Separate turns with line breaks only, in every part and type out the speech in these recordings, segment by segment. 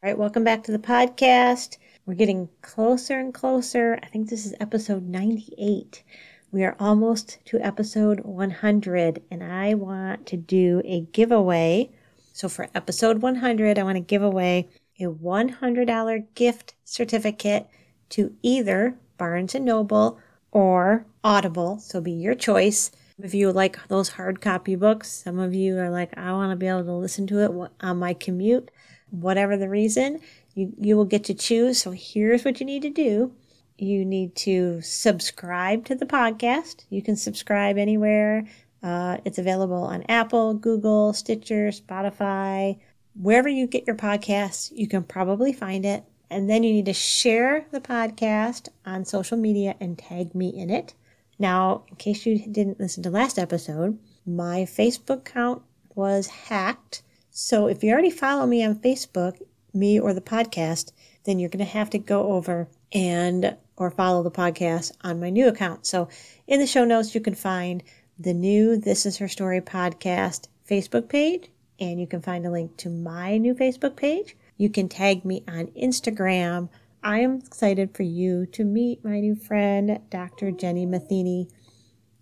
All right, welcome back to the podcast. We're getting closer and closer. I think this is episode 98. We are almost to episode 100, and I want to do a giveaway. So, for episode 100, I want to give away a $100 gift certificate to either Barnes and Noble or Audible. So, be your choice. If you like those hard copy books, some of you are like, I want to be able to listen to it on my commute whatever the reason, you, you will get to choose. So here's what you need to do. You need to subscribe to the podcast. You can subscribe anywhere. Uh, it's available on Apple, Google, Stitcher, Spotify, wherever you get your podcasts. You can probably find it. And then you need to share the podcast on social media and tag me in it. Now, in case you didn't listen to last episode, my Facebook account was hacked so if you already follow me on Facebook, me or the podcast, then you're going to have to go over and or follow the podcast on my new account. So in the show notes, you can find the new This Is Her Story podcast Facebook page, and you can find a link to my new Facebook page. You can tag me on Instagram. I am excited for you to meet my new friend, Dr. Jenny Matheny.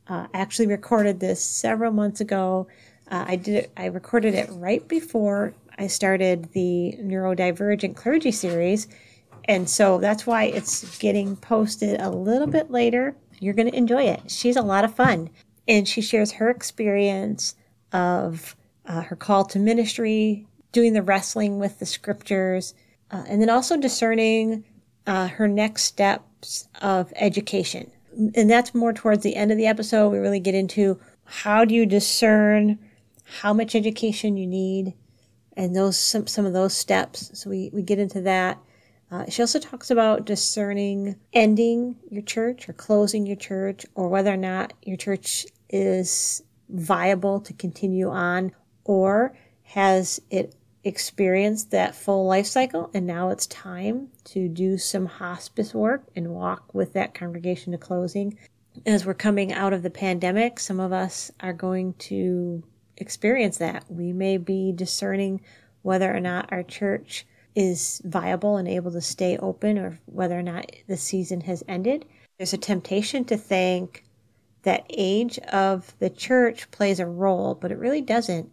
Uh, actually recorded this several months ago uh, I did I recorded it right before I started the neurodivergent clergy series. And so that's why it's getting posted a little bit later. You're going to enjoy it. She's a lot of fun. And she shares her experience of uh, her call to ministry, doing the wrestling with the scriptures, uh, and then also discerning uh, her next steps of education. And that's more towards the end of the episode. We really get into how do you discern how much education you need, and those some, some of those steps. So we, we get into that. Uh, she also talks about discerning ending your church or closing your church or whether or not your church is viable to continue on or has it experienced that full life cycle and now it's time to do some hospice work and walk with that congregation to closing. As we're coming out of the pandemic, some of us are going to experience that. We may be discerning whether or not our church is viable and able to stay open or whether or not the season has ended. There's a temptation to think that age of the church plays a role, but it really doesn't.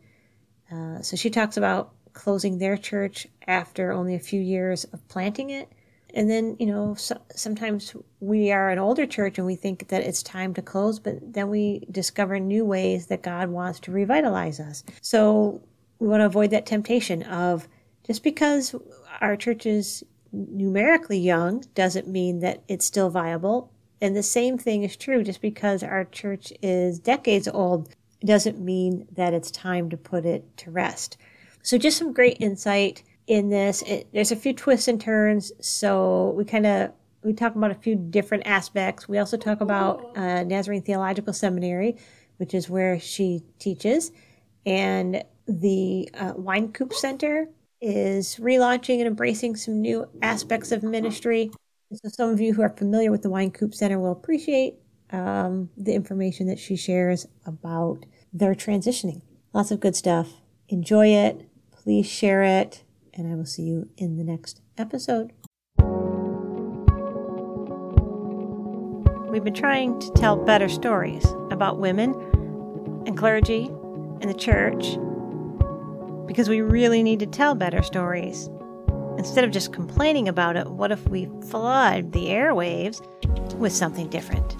Uh, so she talks about closing their church after only a few years of planting it and then, you know, so, sometimes we are an older church and we think that it's time to close, but then we discover new ways that God wants to revitalize us. So we want to avoid that temptation of just because our church is numerically young doesn't mean that it's still viable. And the same thing is true just because our church is decades old doesn't mean that it's time to put it to rest. So just some great insight in this. It, there's a few twists and turns, so we kind of we talk about a few different aspects. We also talk about uh, Nazarene Theological Seminary, which is where she teaches, and the uh, Wynkoop Center is relaunching and embracing some new aspects of ministry. So some of you who are familiar with the Wynkoop Center will appreciate um, the information that she shares about their transitioning. Lots of good stuff. Enjoy it. Please share it and I will see you in the next episode. We've been trying to tell better stories about women and clergy and the church because we really need to tell better stories. Instead of just complaining about it, what if we flood the airwaves with something different?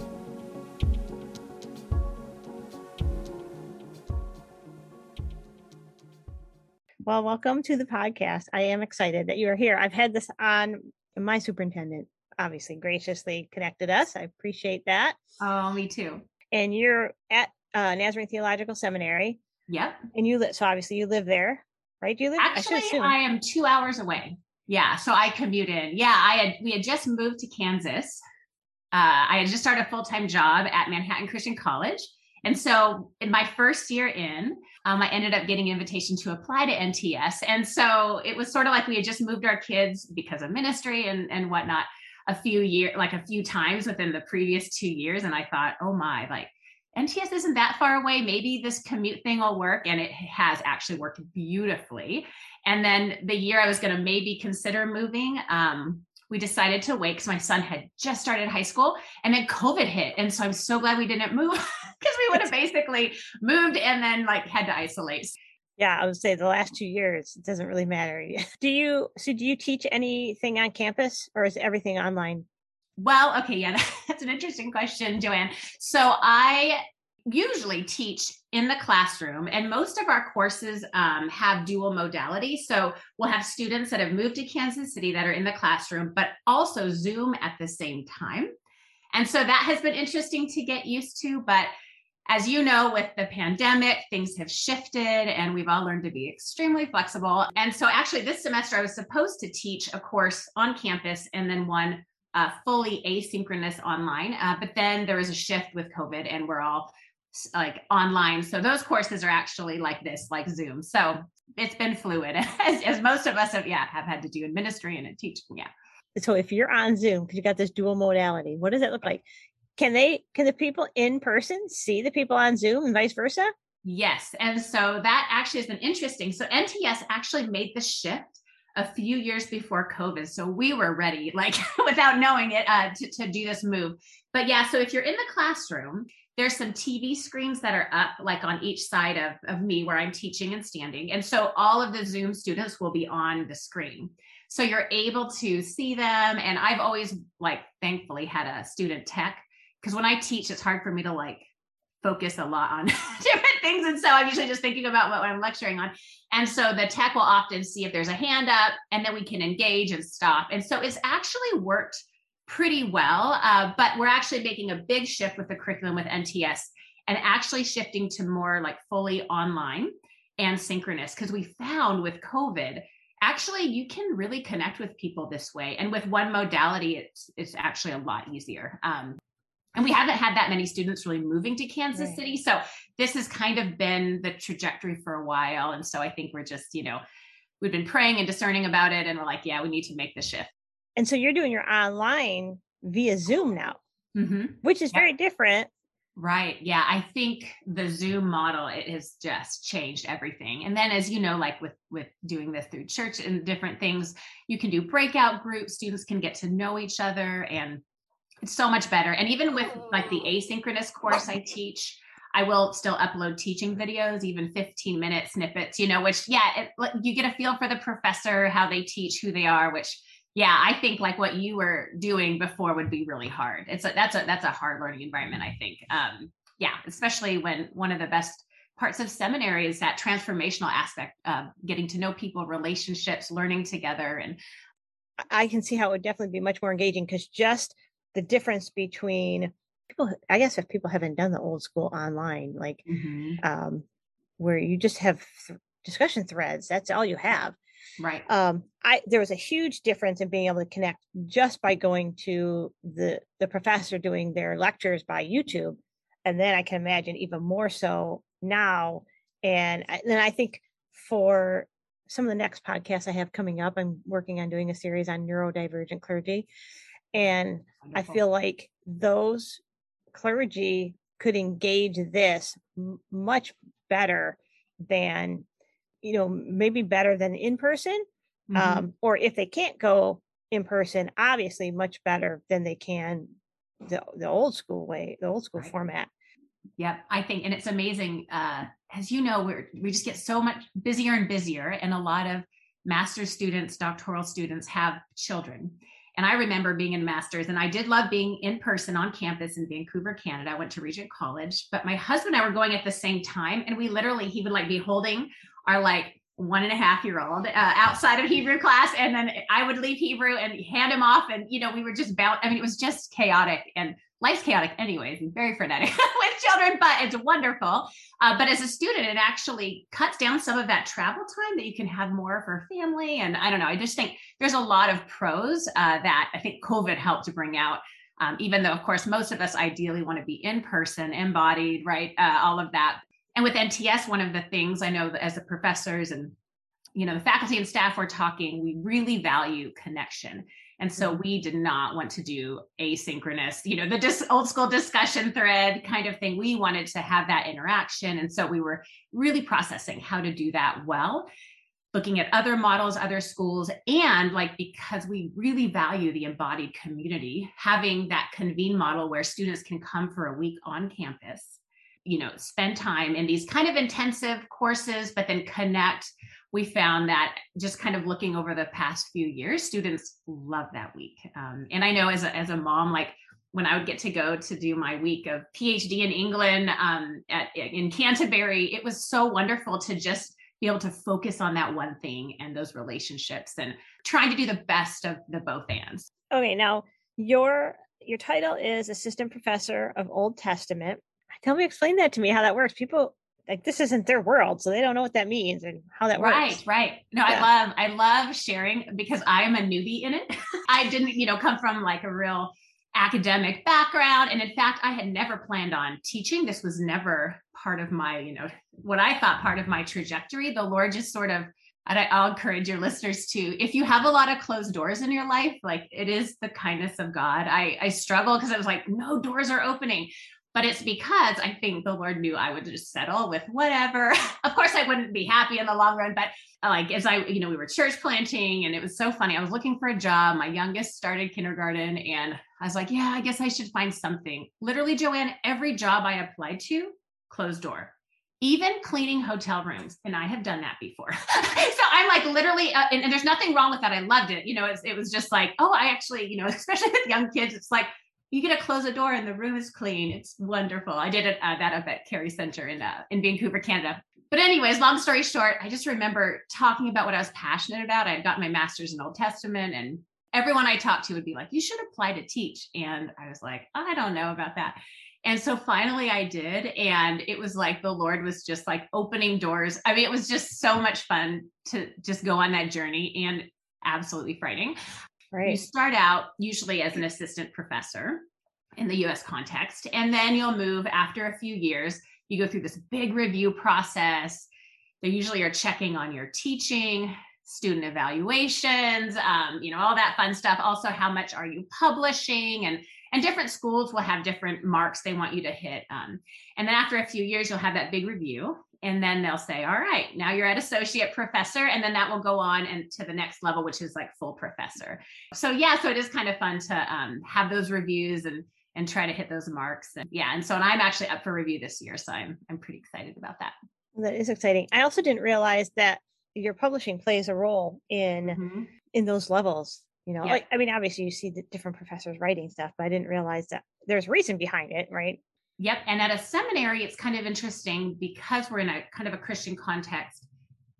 Well, welcome to the podcast. I am excited that you are here. I've had this on my superintendent, obviously graciously connected us. I appreciate that.
Oh, me too.
And you're at uh, Nazarene Theological Seminary.
Yep.
And you live, so obviously you live there, right? Do you live?
Actually, I, I am two hours away. Yeah. So I commute in. Yeah. I had, we had just moved to Kansas. Uh, I had just started a full time job at Manhattan Christian College. And so in my first year in, um, I ended up getting invitation to apply to NTS. And so it was sort of like we had just moved our kids because of ministry and, and whatnot a few years, like a few times within the previous two years. And I thought, oh my, like NTS isn't that far away. Maybe this commute thing will work. And it has actually worked beautifully. And then the year I was going to maybe consider moving, um, we decided to wait because my son had just started high school and then COVID hit. And so I'm so glad we didn't move because we would have basically moved and then like had to isolate.
Yeah, I would say the last two years, it doesn't really matter. Do you, so do you teach anything on campus or is everything online?
Well, okay, yeah, that's an interesting question, Joanne. So I usually teach in the classroom, and most of our courses um, have dual modality. So we'll have students that have moved to Kansas City that are in the classroom, but also Zoom at the same time. And so that has been interesting to get used to. But as you know, with the pandemic, things have shifted and we've all learned to be extremely flexible. And so, actually, this semester I was supposed to teach a course on campus and then one uh, fully asynchronous online. Uh, but then there was a shift with COVID and we're all like online. So those courses are actually like this, like Zoom. So it's been fluid as, as most of us have, yeah, have had to do in ministry and in teaching. Yeah.
So if you're on Zoom, because you got this dual modality, what does it look like? Can they, can the people in person see the people on Zoom and vice versa?
Yes. And so that actually has been interesting. So NTS actually made the shift a few years before COVID. So we were ready, like without knowing it, uh, to, to do this move. But yeah, so if you're in the classroom, there's some TV screens that are up like on each side of, of me where I'm teaching and standing. And so all of the Zoom students will be on the screen. So you're able to see them. And I've always like thankfully had a student tech because when I teach, it's hard for me to like focus a lot on different things. And so I'm usually just thinking about what I'm lecturing on. And so the tech will often see if there's a hand up and then we can engage and stop. And so it's actually worked pretty well. Uh, but we're actually making a big shift with the curriculum with NTS and actually shifting to more like fully online and synchronous because we found with COVID, actually you can really connect with people this way. And with one modality, it's it's actually a lot easier. Um, and we haven't had that many students really moving to Kansas right. City. So this has kind of been the trajectory for a while. And so I think we're just, you know, we've been praying and discerning about it. And we're like, yeah, we need to make the shift.
And so you're doing your online via Zoom now, mm-hmm. which is yeah. very different.
Right. Yeah. I think the Zoom model it has just changed everything. And then as you know, like with with doing this through church and different things, you can do breakout groups, students can get to know each other and it's so much better. And even with like the asynchronous course I teach, I will still upload teaching videos, even 15 minute snippets, you know, which, yeah, it, you get a feel for the professor, how they teach, who they are, which yeah i think like what you were doing before would be really hard. It's a that's a that's a hard learning environment i think. Um yeah especially when one of the best parts of seminary is that transformational aspect of getting to know people relationships learning together and
i can see how it would definitely be much more engaging because just the difference between people i guess if people haven't done the old school online like mm-hmm. um where you just have th- discussion threads that's all you have
Right.
Um, I there was a huge difference in being able to connect just by going to the the professor doing their lectures by YouTube, and then I can imagine even more so now. And then I think for some of the next podcasts I have coming up, I'm working on doing a series on neurodivergent clergy, and Wonderful. I feel like those clergy could engage this m- much better than you know maybe better than in person mm-hmm. um, or if they can't go in person obviously much better than they can the, the old school way the old school right. format
yep i think and it's amazing uh, as you know we're we just get so much busier and busier and a lot of master's students doctoral students have children and I remember being in master's, and I did love being in person on campus in Vancouver, Canada. I went to Regent College, but my husband and I were going at the same time. And we literally, he would like be holding our like one and a half year old uh, outside of Hebrew class. And then I would leave Hebrew and hand him off. And, you know, we were just bound. I mean, it was just chaotic and life's chaotic anyways and very frenetic with children, but it's wonderful. Uh, but as a student, it actually cuts down some of that travel time that you can have more for family. And I don't know, I just think there's a lot of pros uh, that I think COVID helped to bring out. Um, even though, of course, most of us ideally want to be in person, embodied, right? Uh, all of that and with NTS, one of the things I know as the professors and you know, the faculty and staff were talking, we really value connection. And so mm-hmm. we did not want to do asynchronous, you know, the dis- old school discussion thread kind of thing. We wanted to have that interaction. And so we were really processing how to do that well, looking at other models, other schools, and like because we really value the embodied community, having that convene model where students can come for a week on campus you know spend time in these kind of intensive courses but then connect. We found that just kind of looking over the past few years students love that week. Um, and i know as a, as a mom like when i would get to go to do my week of phd in england um, at, in canterbury it was so wonderful to just be able to focus on that one thing and those relationships and trying to do the best of the both ends
okay now your your title is assistant professor of old testament tell me explain that to me how that works. People like this isn't their world so they don't know what that means and how that
right,
works.
Right right. No yeah. i love i love sharing because i am a newbie in it. I didn't you know come from like a real academic background and in fact i had never planned on teaching. This was never part of my you know what i thought part of my trajectory. The lord just sort of and I'll encourage your listeners to, if you have a lot of closed doors in your life, like it is the kindness of God. I, I struggle because I was like, no doors are opening but it's because I think the Lord knew I would just settle with whatever. of course, I wouldn't be happy in the long run, but like as I, you know, we were church planting and it was so funny. I was looking for a job. My youngest started kindergarten and I was like, yeah, I guess I should find something. Literally, Joanne, every job I applied to, closed door. Even cleaning hotel rooms, and I have done that before. so I'm like literally, uh, and, and, there's nothing wrong with that. I loved it. You know, it was just like, oh, I actually, you know, especially with young kids, it's like, you get to close a door and the room is clean. It's wonderful. I did it, uh, that up at Carey Center in uh, in Vancouver, Canada. But anyways, long story short, I just remember talking about what I was passionate about. I had gotten my master's in Old Testament, and everyone I talked to would be like, "You should apply to teach." And I was like, "I don't know about that." And so finally I did. And it was like the Lord was just like opening doors. I mean, it was just so much fun to just go on that journey and absolutely frightening. Right. You start out usually as an assistant professor in the US context, and then you'll move after a few years. You go through this big review process. They usually are checking on your teaching, student evaluations, um, you know, all that fun stuff. Also, how much are you publishing? And and different schools will have different marks they want you to hit. Um, and then after a few years, you'll have that big review and then they'll say all right now you're at associate professor and then that will go on and to the next level which is like full professor so yeah so it is kind of fun to um, have those reviews and and try to hit those marks and yeah and so and i'm actually up for review this year so i'm i'm pretty excited about that
that is exciting i also didn't realize that your publishing plays a role in mm-hmm. in those levels you know yeah. like i mean obviously you see the different professors writing stuff but i didn't realize that there's reason behind it right
Yep. And at a seminary, it's kind of interesting because we're in a kind of a Christian context.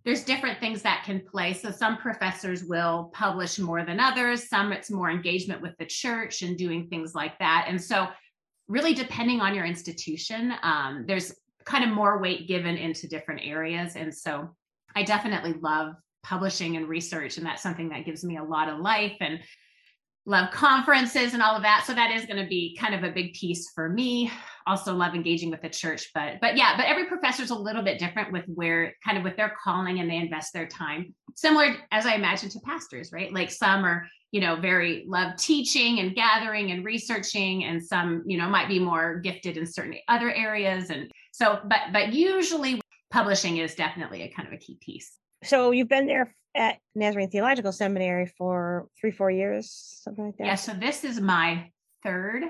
There's different things that can play. So some professors will publish more than others. Some it's more engagement with the church and doing things like that. And so, really, depending on your institution, um, there's kind of more weight given into different areas. And so, I definitely love publishing and research, and that's something that gives me a lot of life and love conferences and all of that. So that is going to be kind of a big piece for me. Also love engaging with the church but but yeah but every professor is a little bit different with where kind of with their calling and they invest their time. Similar as i imagine to pastors right? Like some are you know very love teaching and gathering and researching and some you know might be more gifted in certain other areas and so but but usually publishing is definitely a kind of a key piece
so you've been there at nazarene theological seminary for three four years something like that
yeah so this is my third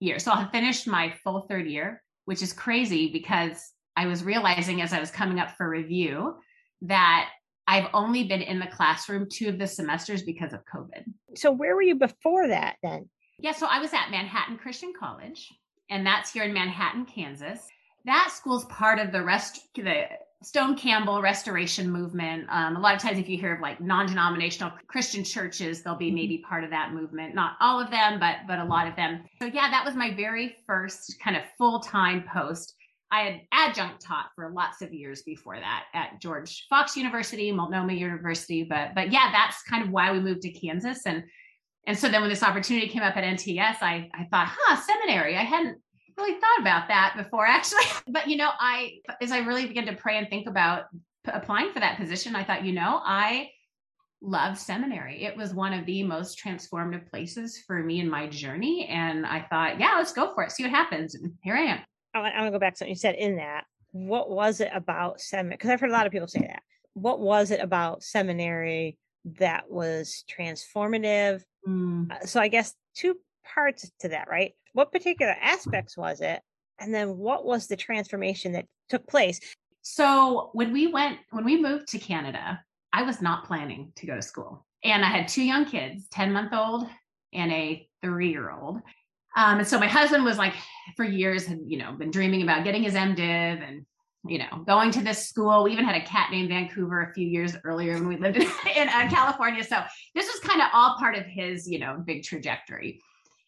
year. So I finished my full third year, which is crazy because I was realizing as I was coming up for review that I've only been in the classroom two of the semesters because of COVID.
So where were you before that then?
Yeah, so I was at Manhattan Christian College, and that's here in Manhattan, Kansas. That school's part of the rest the Stone Campbell restoration movement. Um, a lot of times, if you hear of like non-denominational Christian churches, they'll be mm-hmm. maybe part of that movement. Not all of them, but but a lot of them. So yeah, that was my very first kind of full-time post. I had adjunct taught for lots of years before that at George Fox University, Multnomah University, but but yeah, that's kind of why we moved to Kansas and and so then when this opportunity came up at NTS, I I thought, huh, seminary. I hadn't really thought about that before actually. But you know, I as I really began to pray and think about applying for that position, I thought, you know, I love seminary. It was one of the most transformative places for me in my journey. And I thought, yeah, let's go for it, see what happens. And here I am.
I want to go back to something you said in that. What was it about seminary? Because I've heard a lot of people say that. What was it about seminary that was transformative? Mm. Uh, so I guess two parts to that, right? What particular aspects was it? And then what was the transformation that took place?
So when we went, when we moved to Canada, I was not planning to go to school. And I had two young kids, 10 month old and a three year old. Um, and so my husband was like, for years, had, you know, been dreaming about getting his MDiv and, you know, going to this school. We even had a cat named Vancouver a few years earlier when we lived in, in uh, California. So this was kind of all part of his, you know, big trajectory.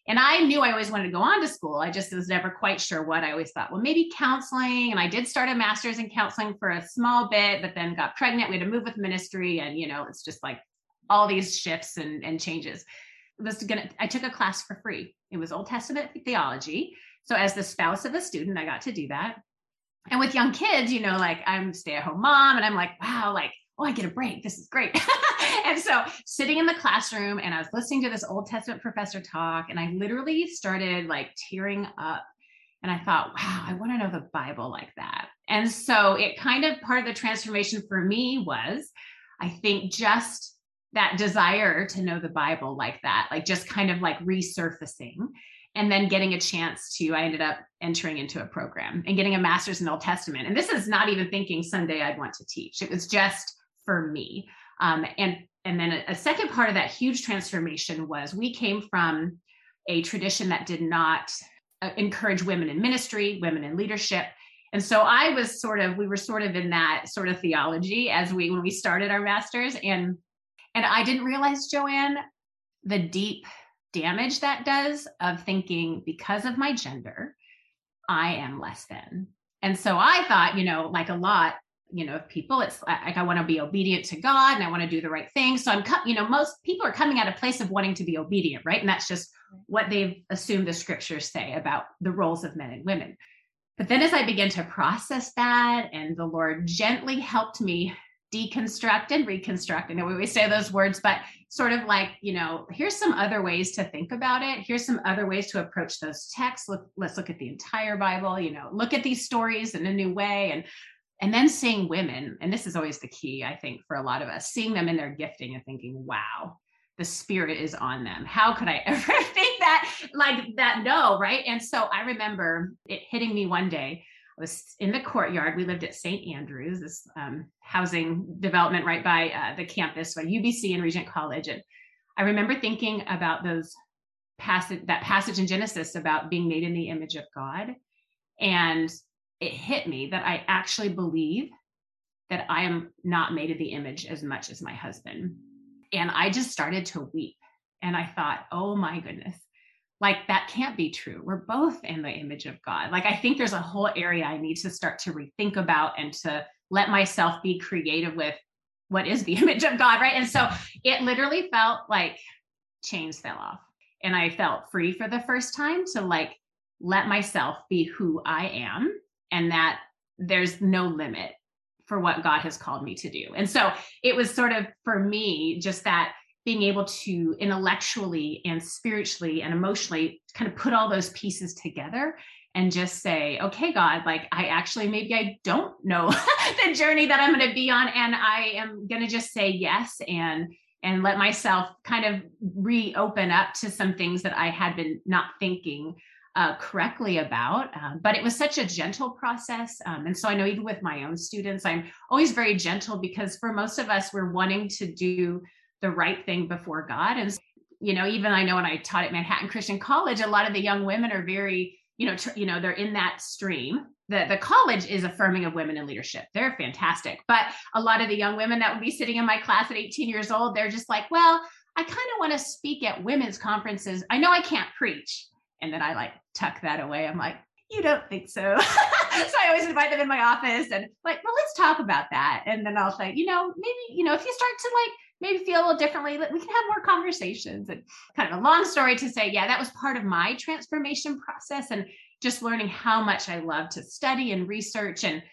And I knew I always wanted to go on to school. I just was never quite sure what. I always thought, well, maybe counseling. And I did start a master's in counseling for a small bit, but then got pregnant. We had to move with ministry. And, you know, it's just like all these shifts and, and changes. It was gonna, I took a class for free. It was Old Testament theology. So as the spouse of a student, I got to do that. And with young kids, you know, like I'm stay at home mom and I'm like, wow, like oh, I get a break. This is great. and so sitting in the classroom and I was listening to this Old Testament professor talk, and I literally started like tearing up. And I thought, wow, I want to know the Bible like that. And so it kind of part of the transformation for me was, I think, just that desire to know the Bible like that, like just kind of like resurfacing and then getting a chance to i ended up entering into a program and getting a master's in old testament and this is not even thinking someday i'd want to teach it was just for me. Um, and and then a, a second part of that huge transformation was we came from a tradition that did not uh, encourage women in ministry, women in leadership. And so I was sort of, we were sort of in that sort of theology as we, when we started our masters. And, and I didn't realize, Joanne, the deep damage that does of thinking because of my gender, I am less than. And so I thought, you know, like a lot, you know, people, it's like I want to be obedient to God and I want to do the right thing. So I'm, you know, most people are coming at a place of wanting to be obedient, right? And that's just what they've assumed the scriptures say about the roles of men and women. But then as I began to process that, and the Lord gently helped me deconstruct and reconstruct. I know we always say those words, but sort of like, you know, here's some other ways to think about it. Here's some other ways to approach those texts. Look, let's look at the entire Bible, you know, look at these stories in a new way and and then seeing women and this is always the key i think for a lot of us seeing them in their gifting and thinking wow the spirit is on them. How could i ever think that like that no right? And so i remember it hitting me one day. I was in the courtyard. We lived at st andrews this um, housing development right by uh, the campus by ubc and regent college. And i remember thinking about those passage that passage in genesis about being made in the image of god. And it hit me that I actually believe that I am not made of the image as much as my husband. And I just started to weep. And I thought, oh my goodness, like that can't be true. We're both in the image of God. Like I think there's a whole area I need to start to rethink about and to let myself be creative with what is the image of God, right? And so it literally felt like chains fell off. And I felt free for the first time to like let myself be who I am and that there's no limit for what God has called me to do. And so it was sort of for me just that being able to intellectually and spiritually and emotionally kind of put all those pieces together and just say, okay, God, like I actually maybe I don't know the journey that I'm going to be on and I am going to just say yes and and let myself kind of reopen up to some things that I had been not thinking uh, correctly about. Um, but it was such a gentle process. Um, and so I know even with my own students, I'm always very gentle because for most of us, we're wanting to do the right thing before God. And, you know, even I know when I taught at Manhattan Christian College, a lot of the young women are very, you know, tr- you know, they're in that stream. The, the college is affirming of women in leadership. They're fantastic. But a lot of the young women that would be sitting in my class at 18 years old, they're just like, well, I kind of want to speak at women's conferences. I know I can't preach, and then I like tuck that away. I'm like, you don't think so. so I always invite them in my office and like, well, let's talk about that. And then I'll say, you know, maybe, you know, if you start to like maybe feel a little differently, we can have more conversations and kind of a long story to say, yeah, that was part of my transformation process and just learning how much I love to study and research. And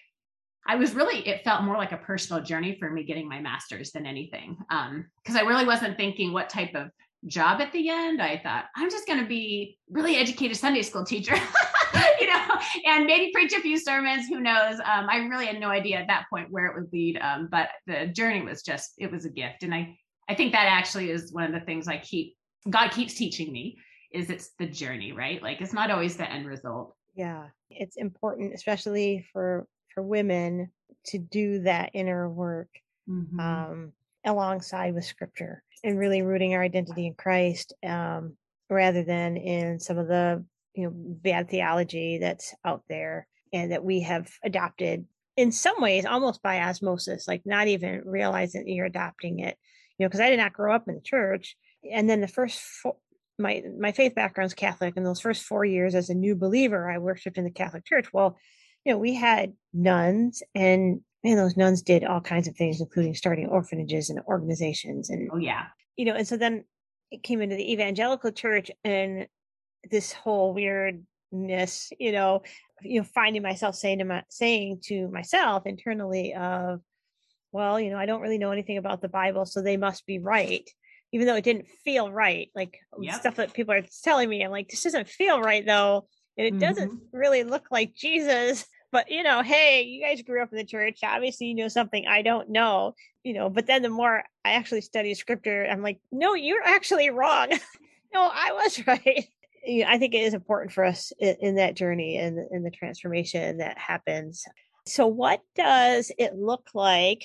I was really, it felt more like a personal journey for me getting my master's than anything. Because um, I really wasn't thinking what type of job at the end. I thought, I'm just going to be really educated Sunday school teacher. you know, and maybe preach a few sermons. Who knows? Um, I really had no idea at that point where it would lead. Um, but the journey was just, it was a gift. And I, I think that actually is one of the things I keep, God keeps teaching me is it's the journey, right? Like it's not always the end result.
Yeah. It's important, especially for, for women to do that inner work mm-hmm. um, alongside with scripture and really rooting our identity in Christ um, rather than in some of the you know bad theology that's out there and that we have adopted in some ways almost by osmosis like not even realizing that you're adopting it. You know because i did not grow up in the church and then the first four, my my faith background is catholic and those first four years as a new believer i worshiped in the catholic church. Well you know we had nuns and man those nuns did all kinds of things including starting orphanages and organizations and
oh yeah
you know and so then it came into the evangelical church and this whole weirdness, you know, you know, finding myself saying to my saying to myself internally of, well, you know, I don't really know anything about the Bible, so they must be right. Even though it didn't feel right, like yep. stuff that people are telling me, I'm like, this doesn't feel right though. And it mm-hmm. doesn't really look like Jesus. But you know, hey, you guys grew up in the church. Obviously, you know something I don't know, you know. But then the more I actually study scripture, I'm like, no, you're actually wrong. no, I was right. I think it is important for us in, in that journey and in, the transformation that happens. So, what does it look like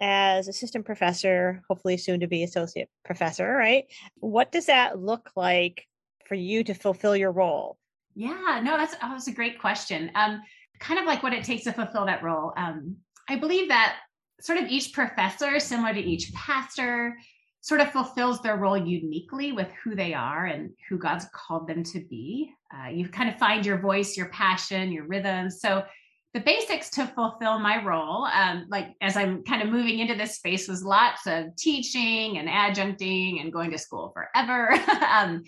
as assistant professor, hopefully soon to be associate professor, right? What does that look like for you to fulfill your role?
Yeah, no, that's that a great question. Um, kind of like what it takes to fulfill that role. Um, I believe that sort of each professor, similar to each pastor, sort of fulfills their role uniquely with who they are and who God's called them to be. Uh, you kind of find your voice, your passion, your rhythm. So the basics to fulfill my role, um, like as I'm kind of moving into this space, was lots of teaching and adjuncting and going to school forever. um,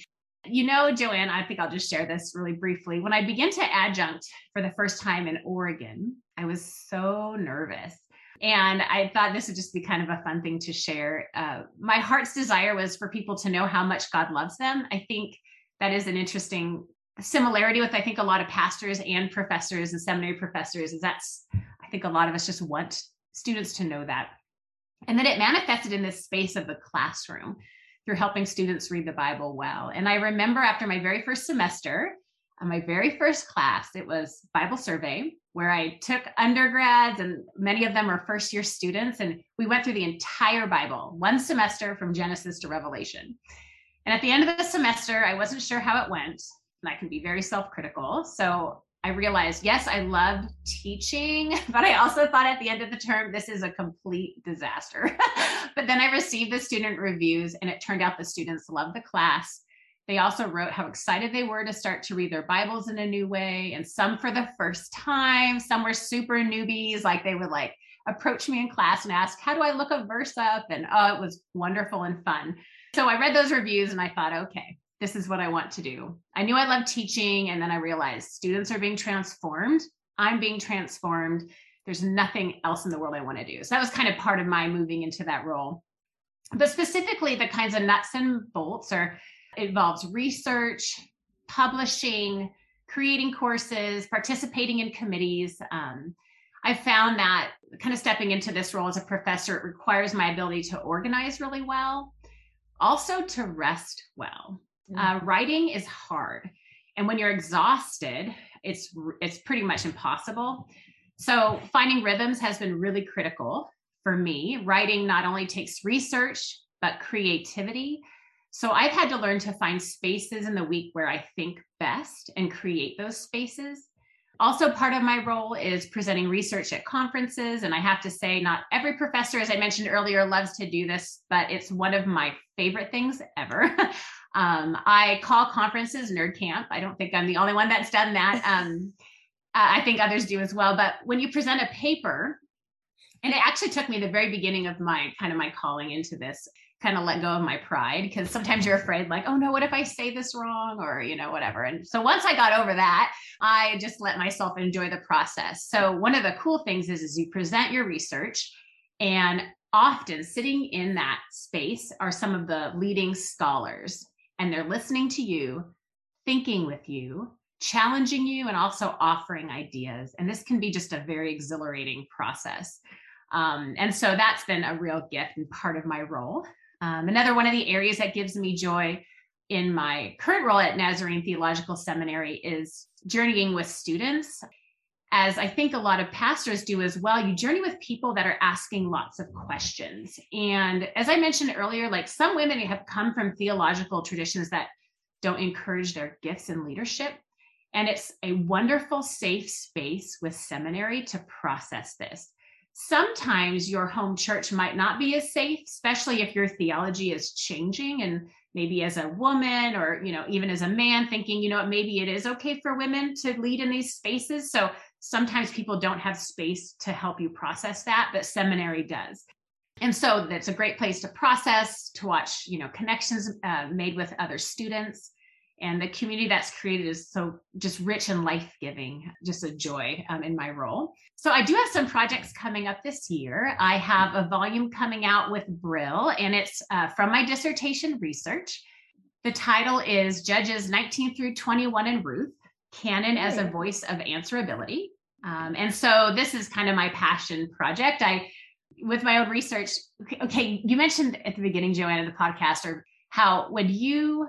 you know, Joanne, I think I'll just share this really briefly. When I began to adjunct for the first time in Oregon, I was so nervous. And I thought this would just be kind of a fun thing to share. Uh, my heart's desire was for people to know how much God loves them. I think that is an interesting similarity with, I think, a lot of pastors and professors and seminary professors, is that's, I think a lot of us just want students to know that. And then it manifested in this space of the classroom through helping students read the Bible well. And I remember after my very first semester, uh, my very first class, it was Bible survey where I took undergrads and many of them were first year students. And we went through the entire Bible, one semester from Genesis to Revelation. And at the end of the semester, I wasn't sure how it went. And I can be very self critical. So I realized, yes, I loved teaching, but I also thought at the end of the term, this is a complete disaster. but then I received the student reviews, and it turned out the students loved the class they also wrote how excited they were to start to read their Bibles in a new way, and some for the first time. Some were super newbies, like they would like approach me in class and ask, How do I look a verse up? And oh, it was wonderful and fun. So I read those reviews and I thought, okay, this is what I want to do. I knew I loved teaching, and then I realized students are being transformed. I'm being transformed. There's nothing else in the world I want to do. So that was kind of part of my moving into that role. But specifically, the kinds of nuts and bolts it involves research, publishing, creating courses, participating in committees. Um, I found that kind of stepping into this role as a professor, it requires my ability to organize really well, also to rest well. Mm-hmm. Uh, writing is hard, and when you're exhausted, it's it's pretty much impossible. So finding rhythms has been really critical for me. Writing not only takes research but creativity so I've had to learn to find spaces in the week where I think best and create those spaces. Also, part of my role is presenting research at conferences. And I have to say, not every professor, as I mentioned earlier, loves to do this, but it's one of my favorite things ever. um, I call conferences nerd camp. I don't think I'm the only one that's done that. Um, I think others do as well. But when you present a paper, and it actually took me the very beginning of my kind of my calling into this kind of let go of my pride because sometimes you're afraid like oh no what if i say this wrong or you know whatever and so once i got over that i just let myself enjoy the process so one of the cool things is is you present your research and often sitting in that space are some of the leading scholars and they're listening to you thinking with you challenging you and also offering ideas. And this can be just a very exhilarating process. Um, and so that's been a real gift and part of my role. Um, another one of the areas that gives me joy in my current role at Nazarene Theological Seminary is journeying with students. As I think a lot of pastors do as well, you journey with people that are asking lots of questions. And as I mentioned earlier, like some women have come from theological traditions that don't encourage their gifts and leadership. And it's a wonderful, safe space with seminary to process this sometimes your home church might not be as safe especially if your theology is changing and maybe as a woman or you know even as a man thinking you know what, maybe it is okay for women to lead in these spaces so sometimes people don't have space to help you process that but seminary does. And so that's a great place to process to watch you know connections uh, made with other students. And the community that's created is so just rich and life-giving just a joy um, in my role. So i do have some projects coming up this year. I have a volume coming out with brill and it's uh, from my dissertation research. The title is judges 19 through 21 in ruth canon as a voice of answerability um, and so this is kind of my passion project i with my own research okay you mentioned at the beginning joanna the podcast or how when you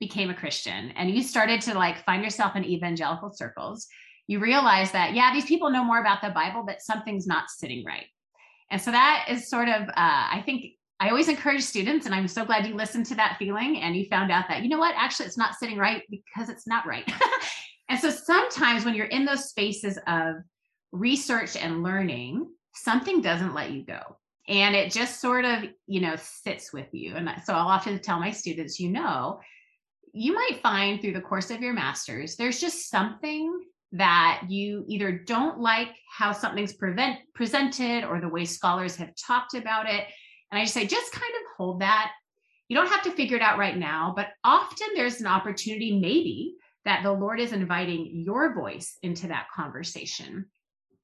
became a Christian and you started to like find yourself in evangelical circles, you realize that, yeah, these people know more about the Bible, but something's not sitting right. And so that is sort of, uh, I think I always encourage students, and I'm so glad you listened to that feeling and you found out that, you know what, actually, it's not sitting right because it's not right. and so sometimes when you're in those spaces of research and learning, something doesn't let you go. And it just sort of, you know, sits with you. And so I'll often tell my students, you know, you might find through the course of your master's, there's just something that you either don't like how something's prevent, presented or the way scholars have talked about it. And I just say, just kind of hold that. You don't have to figure it out right now, but often there's an opportunity, maybe, that the Lord is inviting your voice into that conversation.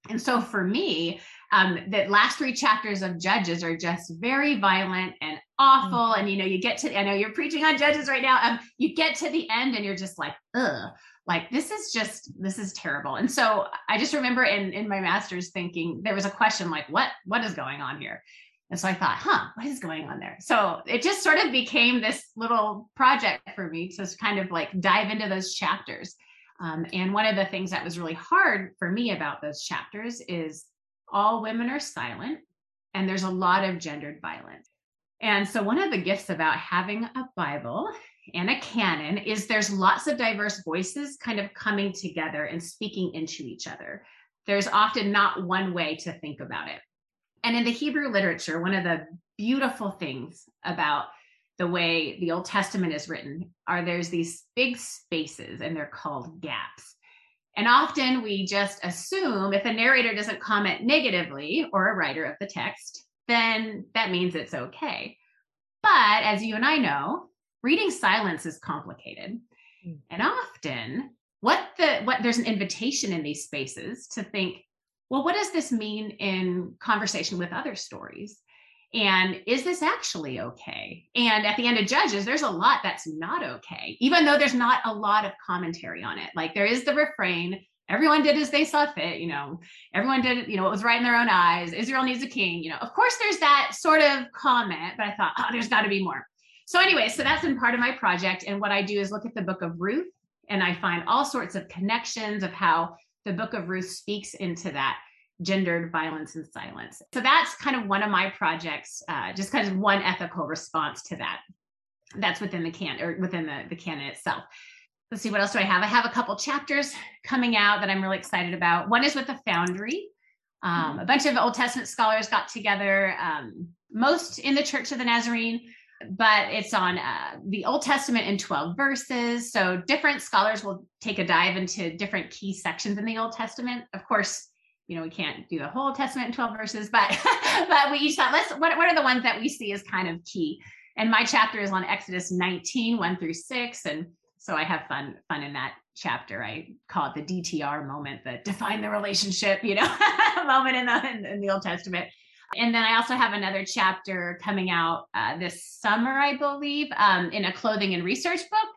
And so for me, um, the last three chapters of Judges are just very violent and awful. Mm-hmm. And you know, you get to I know you're preaching on Judges right now. Um, you get to the end and you're just like, ugh, like this is just this is terrible. And so I just remember in in my master's thinking there was a question like, what what is going on here? And so I thought, huh, what is going on there? So it just sort of became this little project for me to kind of like dive into those chapters. Um, and one of the things that was really hard for me about those chapters is all women are silent and there's a lot of gendered violence. And so, one of the gifts about having a Bible and a canon is there's lots of diverse voices kind of coming together and speaking into each other. There's often not one way to think about it. And in the Hebrew literature, one of the beautiful things about the way the Old Testament is written are there's these big spaces and they're called gaps. And often we just assume if a narrator doesn't comment negatively or a writer of the text, then that means it's okay. But as you and I know, reading silence is complicated. Mm. And often what the what there's an invitation in these spaces to think, well, what does this mean in conversation with other stories? And is this actually okay? And at the end of Judges, there's a lot that's not okay, even though there's not a lot of commentary on it. Like there is the refrain everyone did as they saw fit, you know, everyone did, you know, what was right in their own eyes. Israel needs a king, you know. Of course, there's that sort of comment, but I thought, oh, there's got to be more. So, anyway, so that's been part of my project. And what I do is look at the book of Ruth and I find all sorts of connections of how the book of Ruth speaks into that gendered violence and silence. So that's kind of one of my projects, uh, just kind of one ethical response to that. That's within the can or within the, the canon itself. Let's see, what else do I have? I have a couple chapters coming out that I'm really excited about. One is with the Foundry. Um, a bunch of Old Testament scholars got together, um, most in the Church of the Nazarene, but it's on uh, the Old Testament in 12 verses. So different scholars will take a dive into different key sections in the Old Testament. Of course, you know we can't do the whole testament in 12 verses but but we each thought let's what, what are the ones that we see as kind of key And my chapter is on Exodus 19, 1 through 6. And so I have fun, fun in that chapter. I call it the DTR moment, the define the relationship, you know, moment in the in, in, the Old Testament. And then I also have another chapter coming out uh, this summer, I believe, um, in a clothing and research book.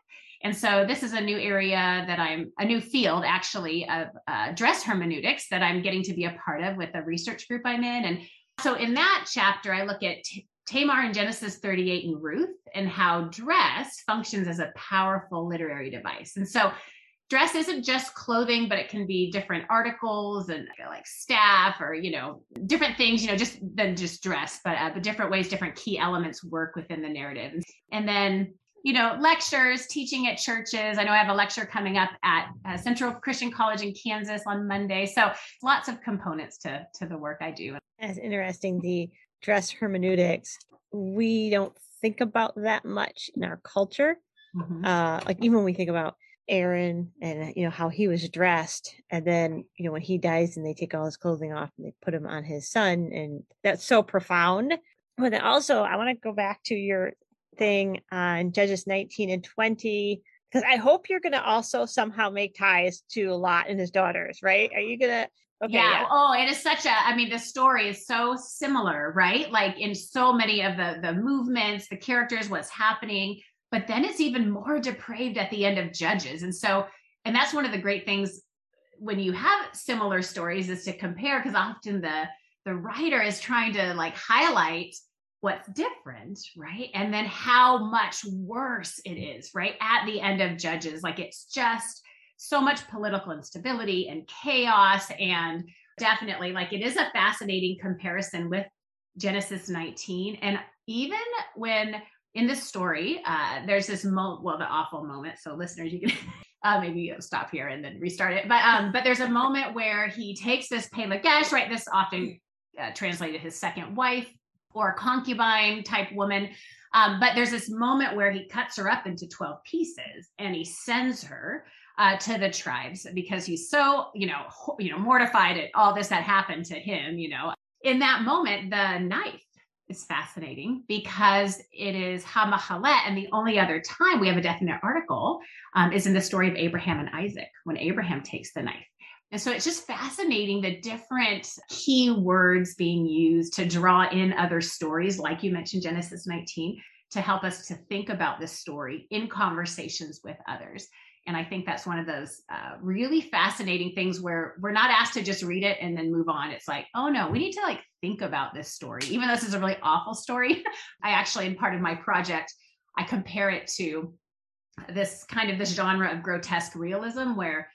And so this is a new area that I'm a new field actually of uh, dress hermeneutics that I'm getting to be a part of with a research group I'm in. And so in that chapter, I look at t- Tamar in Genesis 38 and Ruth and how dress functions as a powerful literary device. And so dress isn't just clothing, but it can be different articles and like staff or, you know, different things, you know, just than just dress, but, uh, but different ways, different key elements work within the narrative. And then, you know, lectures, teaching at churches. I know I have a lecture coming up at uh, Central Christian College in Kansas on Monday. So lots of components to, to the work I do.
That's interesting. The dress hermeneutics, we don't think about that much in our culture. Mm-hmm. Uh, like even when we think about Aaron and you know how he was dressed and then you know when he dies and they take all his clothing off and they put him on his son and that's so profound but then also I want to go back to your thing on Judges 19 and 20 because I hope you're going to also somehow make ties to Lot and his daughters right are you going to
Okay, yeah. yeah. Oh, it is such a. I mean, the story is so similar, right? Like in so many of the the movements, the characters, what's happening but then it's even more depraved at the end of Judges. And so, and that's one of the great things when you have similar stories is to compare because often the the writer is trying to like highlight what's different, right? And then how much worse it is, right? At the end of Judges, like it's just so much political instability and chaos and definitely like it is a fascinating comparison with Genesis 19 and even when in this story, uh, there's this mo well, the awful moment. So listeners, you can uh, maybe stop here and then restart it. But um, but there's a moment where he takes this Pelegesh, right? This often uh, translated his second wife or concubine type woman. Um, but there's this moment where he cuts her up into 12 pieces and he sends her uh, to the tribes because he's so, you know, ho- you know, mortified at all this that happened to him. You know, in that moment, the knife is fascinating because it is Hamahalet. And the only other time we have a definite article um, is in the story of Abraham and Isaac when Abraham takes the knife. And so it's just fascinating the different key words being used to draw in other stories, like you mentioned, Genesis 19, to help us to think about this story in conversations with others. And I think that's one of those uh, really fascinating things where we're not asked to just read it and then move on. It's like, oh no, we need to like think about this story. Even though this is a really awful story, I actually, in part of my project, I compare it to this kind of this genre of grotesque realism where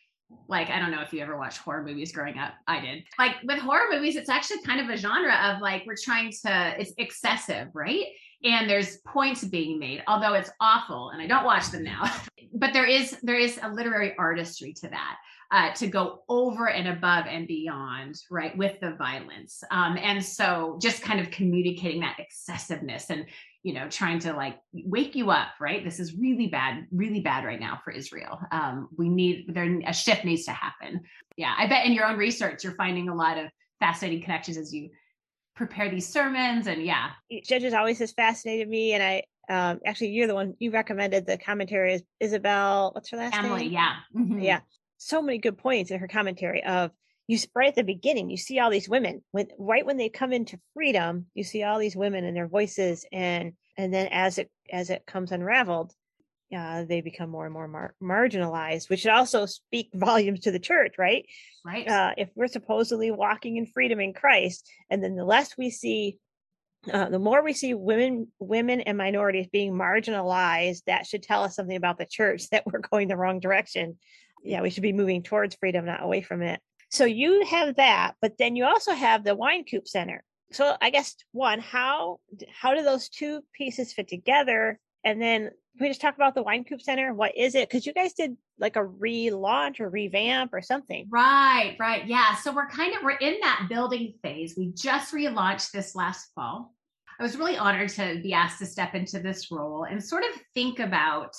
like I don't know if you ever watched horror movies growing up. I did. Like with horror movies, it's actually kind of a genre of like we're trying to it's excessive, right? and there's points being made although it's awful and i don't watch them now but there is there is a literary artistry to that uh, to go over and above and beyond right with the violence. Um, and so just kind of communicating that excessiveness and you know trying to like wake you up right? This is really bad really bad right now for israel. Um, we need there a shift needs to happen. Yeah i bet in your own research you're finding a lot of fascinating connections as you prepare these sermons and yeah.
Judges always has fascinated me and i um actually you're the one you recommended the commentary is isabel what's her last
Emily,
name?
yeah.
Mm-hmm. yeah so many good points in her commentary of you right at the beginning you see all these women when right when they come into freedom you see all these women and their voices and and then as it as it comes unraveled uh, they become more and more mar- marginalized, which should also speak volumes to the church, right?
Right.
Uh, if we're supposedly walking in freedom in Christ, and then the less we see, uh, the more we see women, women and minorities being marginalized, that should tell us something about the church that we're going the wrong direction. Yeah, we should be moving towards freedom, not away from it. So you have that, but then you also have the Wynkoop Center. So I guess one, how how do those two pieces fit together? And then we just talk about the Wynkoop Center? What is it? Because you guys did like a relaunch or revamp or something.
Right, right. Yeah. So we're kind of we're in that building phase. We just relaunched this last fall. I was really honored to be asked to step into this role and sort of think about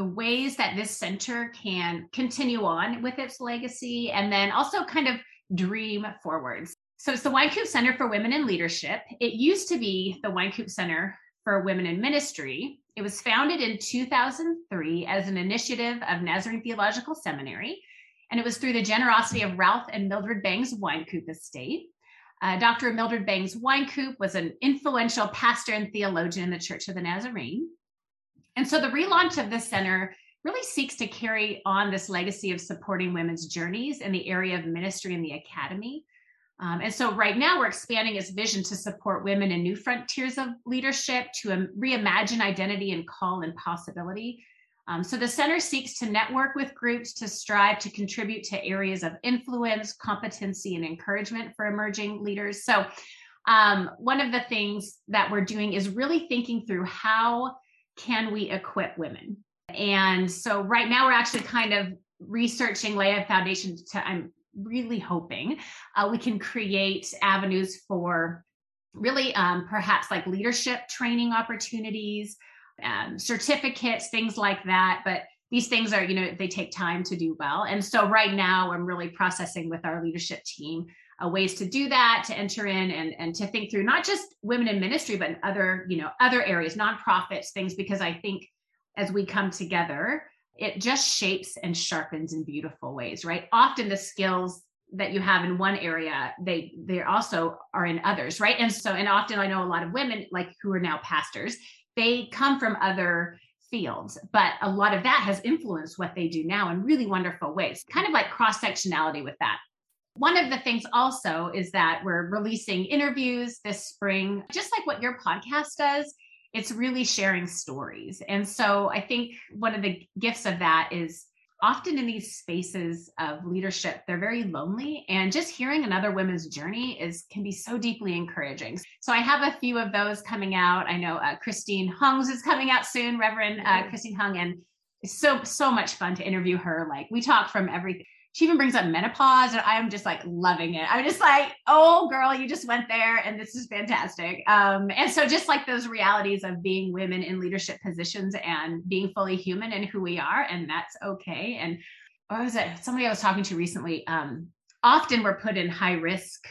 the ways that this center can continue on with its legacy and then also kind of dream forwards. So it's the Wynkoop Center for Women in Leadership. It used to be the Wynkoop Center for Women in Ministry. It was founded in 2003 as an initiative of Nazarene Theological Seminary, and it was through the generosity of Ralph and Mildred Bangs Wynkoop Estate. Uh, Dr. Mildred Bangs Wynkoop was an influential pastor and theologian in the Church of the Nazarene. And so the relaunch of this center really seeks to carry on this legacy of supporting women's journeys in the area of ministry and the academy. Um, and so right now we're expanding its vision to support women in new frontiers of leadership, to um, reimagine identity and call and possibility. Um, so the center seeks to network with groups to strive to contribute to areas of influence, competency, and encouragement for emerging leaders. So um, one of the things that we're doing is really thinking through how can we equip women and so right now we're actually kind of researching Lay Foundation to I'm really hoping uh, we can create avenues for really um, perhaps like leadership training opportunities, um, certificates, things like that. But these things are, you know, they take time to do well. And so right now I'm really processing with our leadership team uh, ways to do that, to enter in and, and to think through not just women in ministry, but in other, you know, other areas, nonprofits, things, because I think as we come together, it just shapes and sharpens in beautiful ways, right? Often the skills that you have in one area, they they also are in others, right? And so, and often I know a lot of women like who are now pastors, they come from other fields, but a lot of that has influenced what they do now in really wonderful ways, kind of like cross sectionality with that. One of the things also is that we're releasing interviews this spring, just like what your podcast does it's really sharing stories. And so I think one of the gifts of that is often in these spaces of leadership they're very lonely and just hearing another woman's journey is can be so deeply encouraging. So i have a few of those coming out. I know uh, christine hungs is coming out soon reverend uh, christine hung and it's so so much fun to interview her. Like we talk from everything she even brings up menopause and i'm just like loving it. I'm just like oh girl you just went there and this is fantastic. Um, and so just like those realities of being women in leadership positions and being fully human and who we are and that's okay. And what was it? Somebody i was talking to recently um, often we're put in high risk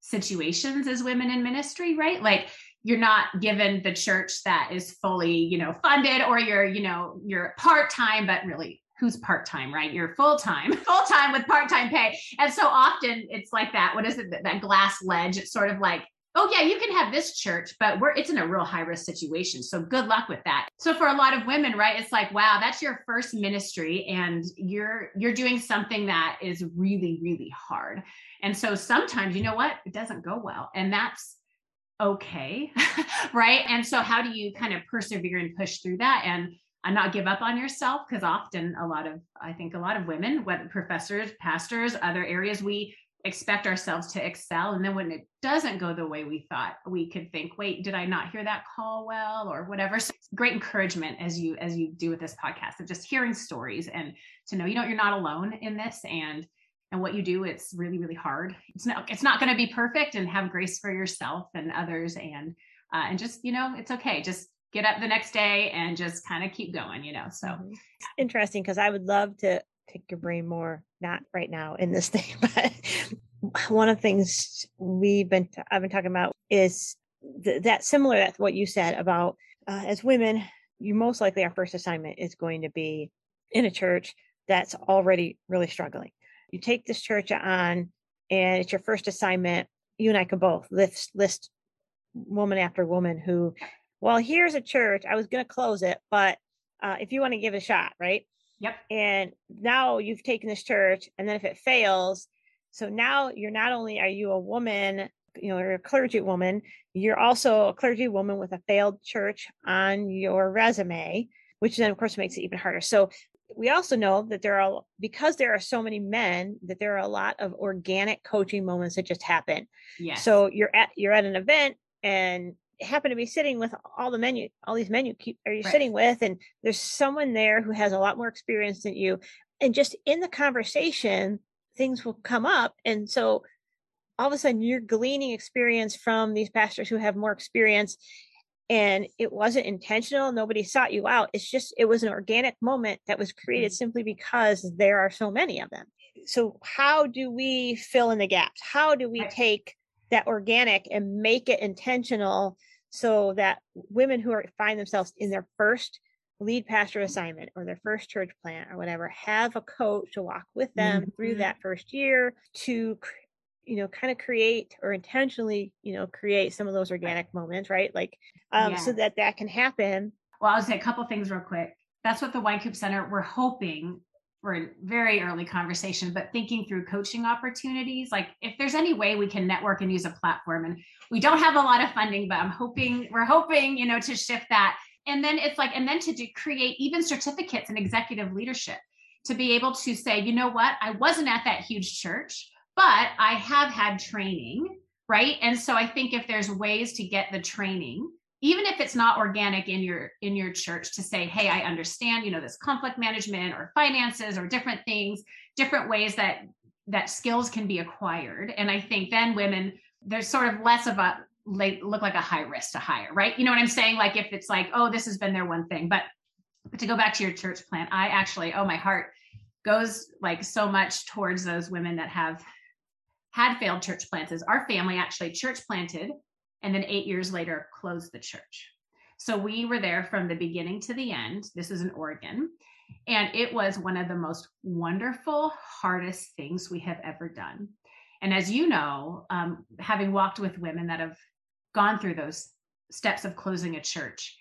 situations as women in ministry right? Like you're not given the church that is fully you know funded or you're you know you're part-time but really who's part-time right? You're full-time full-time with part-time pay. And so often it's like that what is it that glass ledge? It's sort of like oh yeah you can have this church but we're it's in a real high risk situation. So good luck with that. So for a lot of women right it's like wow that's your first ministry and you're you're doing something that is really really hard. And so sometimes you know what? It doesn't go well and that's okay right? And so how do you kind of persevere and push through that? And and not give up on yourself because often a lot of i think a lot of women whether professors pastors other areas we expect ourselves to excel. And then when it doesn't go the way we thought we could think wait did i not hear that call well? or whatever. So great encouragement as you as you do with this podcast of just hearing stories and to know you know you're not alone in this and and what you do it's really really hard. It's not it's not going to be perfect and have grace for yourself and others and uh, and just you know it's okay. Just get up the next day and just kind of keep going, you know. So
mm-hmm. interesting because I would love to pick your brain more, not right now in this thing, but one of the things we've been I've been talking about is th- that similar to what you said about uh, as women, you most likely our first assignment is going to be in a church that's already really struggling. You take this church on and it's your first assignment. You and I can both list list woman after woman who well, here's a church. I was going to close it, but uh, if you want to give it a shot, right?
Yep.
And now you've taken this church, and then if it fails, so now you're not only are you a woman, you know, you're a clergy woman, you're also a clergy woman with a failed church on your resume, which then of course makes it even harder. So we also know that there are because there are so many men that there are a lot of organic coaching moments that just happen.
Yeah.
So you're at you're at an event and happen to be sitting with all the menu, all these menu keep are you right. sitting with, and there's someone there who has a lot more experience than you, and just in the conversation, things will come up, and so all of a sudden you're gleaning experience from these pastors who have more experience. And it wasn't intentional. Nobody sought you out. It's just it was an organic moment that was created mm-hmm. simply because there are so many of them. So how do we fill in the gaps? How do we take that organic and make it intentional so that women who are find themselves in their first lead pastor assignment or their first church plant or whatever have a coach to walk with them mm-hmm. through that first year to you know kind of create or intentionally you know create some of those organic moments right like um yeah. so that that can happen
well i'll say a couple things real quick that's what the Wynkoop center we're hoping we're in very early conversation but thinking through coaching opportunities like if there's any way we can network and use a platform and we don't have a lot of funding but i'm hoping we're hoping you know to shift that. And then it's like and then to do, create even certificates and executive leadership to be able to say you know what? I wasn't at that huge church but i have had training right? And so i think if there's ways to get the training even if it's not organic in your in your church to say hey i understand you know this conflict management or finances or different things different ways that that skills can be acquired. And i think then women there's sort of less of a like look like a high risk to hire right? You know what i'm saying? Like if it's like oh this has been their one thing. But, but to go back to your church plant i actually oh my heart goes like so much towards those women that have had failed church plants our family actually church planted and then eight years later closed the church. So we were there from the beginning to the end. This is in oregon. And it was one of the most wonderful hardest things we have ever done. And as you know um, having walked with women that have gone through those steps of closing a church,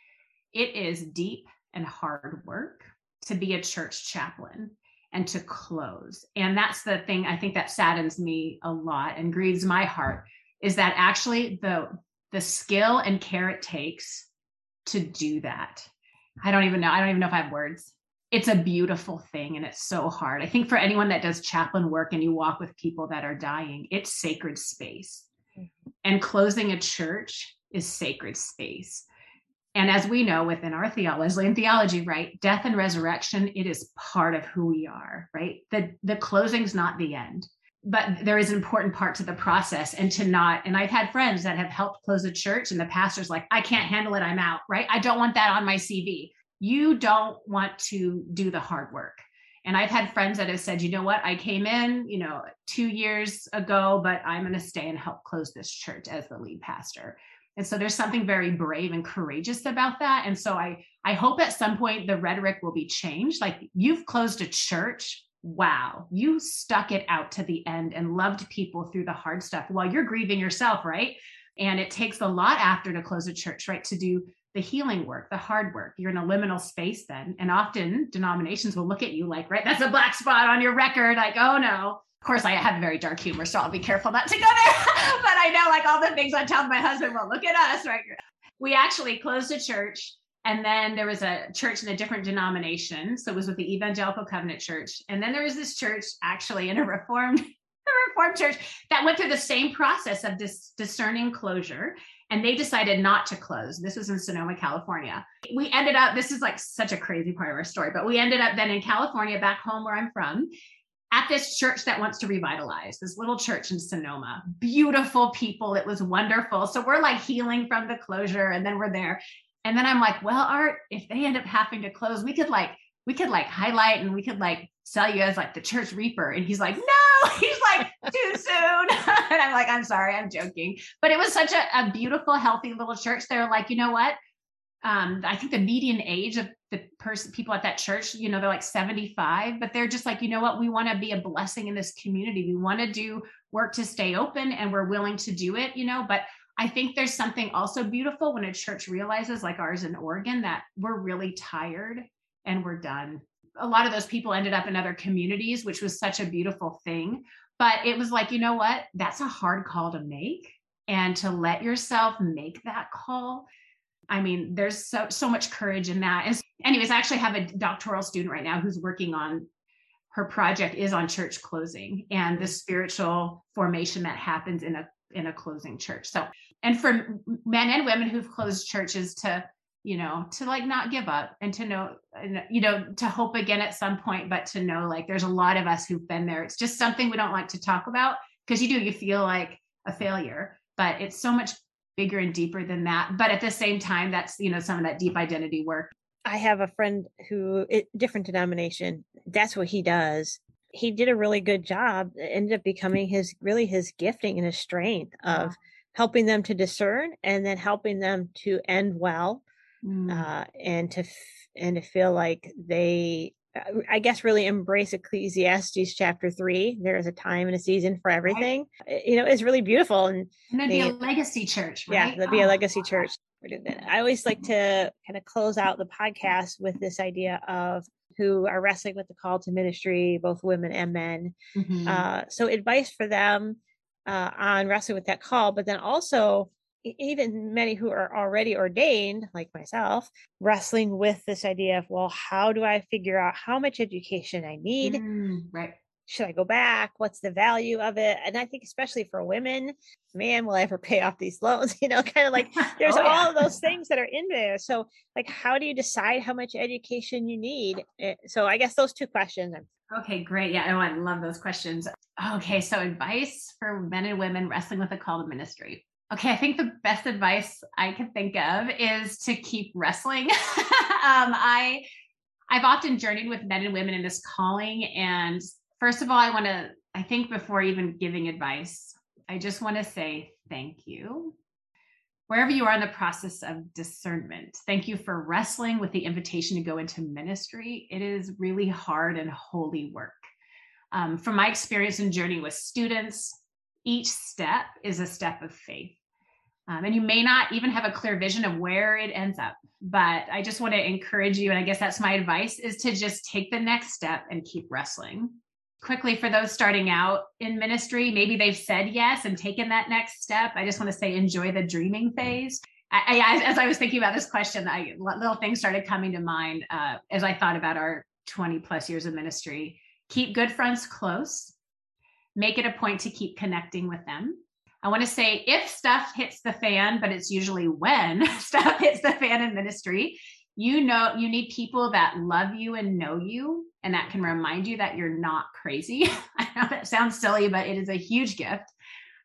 it is deep and hard work to be a church chaplain and to close. And that's the thing I think that saddens me a lot and grieves my heart is that actually the the skill and care it takes to do that. I don't even know. I don't even know if I have words. It's a beautiful thing and it's so hard. I think for anyone that does chaplain work and you walk with people that are dying, it's sacred space. Mm-hmm. And closing a church is sacred space. And as we know within our theology and theology, right, death and resurrection, it is part of who we are, right? The the closing's not the end, but there is an important part to the process and to not, and I've had friends that have helped close a church and the pastor's like, I can't handle it, I'm out, right? I don't want that on my CV. You don't want to do the hard work. And I've had friends that have said, you know what, I came in, you know, two years ago, but I'm going to stay and help close this church as the lead pastor. And so there's something very brave and courageous about that. And so I I hope at some point the rhetoric will be changed. Like you've closed a church. Wow, you stuck it out to the end and loved people through the hard stuff while you're grieving yourself, right? And it takes a lot after to close a church, right? To do the healing work, the hard work. You're in a liminal space then. And often denominations will look at you like, right, that's a black spot on your record. Like, oh no. Of course, I have very dark humor, so I'll be careful not to go there. but I know like all the things I tell my husband, well, look at us, right? We actually closed a church and then there was a church in a different denomination. So it was with the Evangelical Covenant Church. And then there was this church actually in a reformed, a reformed church that went through the same process of dis- discerning closure and they decided not to close. This was in Sonoma, California. We ended up, this is like such a crazy part of our story, but we ended up then in California, back home where I'm from, at this church that wants to revitalize this little church in Sonoma. Beautiful people. It was wonderful. So we're like healing from the closure, and then we're there. And then I'm like, well, Art, if they end up having to close, we could like, we could like highlight and we could like sell you as like the church reaper. And he's like, no, he's like, too soon. and I'm like, I'm sorry, I'm joking. But it was such a, a beautiful, healthy little church. They're like, you know what? Um, I think the median age of the person, people at that church, you know, they're like 75, but they're just like, you know what? We want to be a blessing in this community. We want to do work to stay open and we're willing to do it, you know, but I think there's something also beautiful when a church realizes, like ours in Oregon, that we're really tired and we're done. A lot of those people ended up in other communities, which was such a beautiful thing. But it was like, you know what? That's a hard call to make. And to let yourself make that call. I mean, there's so so much courage in that. And anyways, I actually have a doctoral student right now who's working on her project is on church closing and the mm-hmm. spiritual formation that happens in a in a closing church. So, and for men and women who've closed churches to you know to like not give up and to know you know to hope again at some point but to know like there's a lot of us who've been there. It's just something we don't like to talk about because you do you feel like a failure but it's so much bigger and deeper than that. But at the same time that's you know some of that deep identity work.
I have a friend who it, different denomination that's what he does. He did a really good job it ended up becoming his really his gifting and his strength of helping them to discern and then helping them to end well
Mm.
uh, and to f- and to feel like they uh, i guess really embrace ecclesiastes chapter 3 there is a time and a season for everything Uh, you know it's really beautiful and
and then be a legacy church,
yeah
right?
there'll be a
Oh,
legacy
love that.
church i always like to kind of close out the podcast with this idea of who are wrestling with the call to ministry both women and men
Mhm.
uh, so advice for them uh, on wrestling with that call, but then also even many who are already ordained, like myself, wrestling with this idea of, well, how do I figure out how much education I need?
Mm, right.
Should I go back? What's the value of it? And I think especially for women, man, will I ever pay off these loans? You know, kind of like there's
Oh, yeah.
all of those things that are in there. So, like, how do you decide how much education you need? Eh, So, I guess those two questions.
Okay, great. Yeah, oh, I love those questions. Okay, so advice for men and women wrestling with a call to ministry. Okay, I think the best advice I can think of is to keep wrestling. um, I I've often journeyed with men and women in this calling, and first of all, I want to. I think before even giving advice, I just want to say thank you. Wherever you are in the process of discernment, thank you for wrestling with the invitation to go into ministry. It is really hard and holy work. Um, from my experience and journey with students, each step is a step of faith. Um, and you may not even have a clear vision of where it ends up, but I just want to encourage you, and I guess that's my advice, is to just take the next step and keep wrestling. Quickly, for those starting out in ministry, maybe they've said yes and taken that next step. I just want to say, enjoy the dreaming phase. I, I, as I was thinking about this question, I, little things started coming to mind uh, as I thought about our 20 plus years of ministry. Keep good friends close. Make it a point to keep connecting with them. I want to say if stuff hits the fan, but it's usually when stuff hits the fan in ministry, you know, you need people that love you and know you and that can remind you that you're not crazy. I know that sounds silly, but it is a huge gift.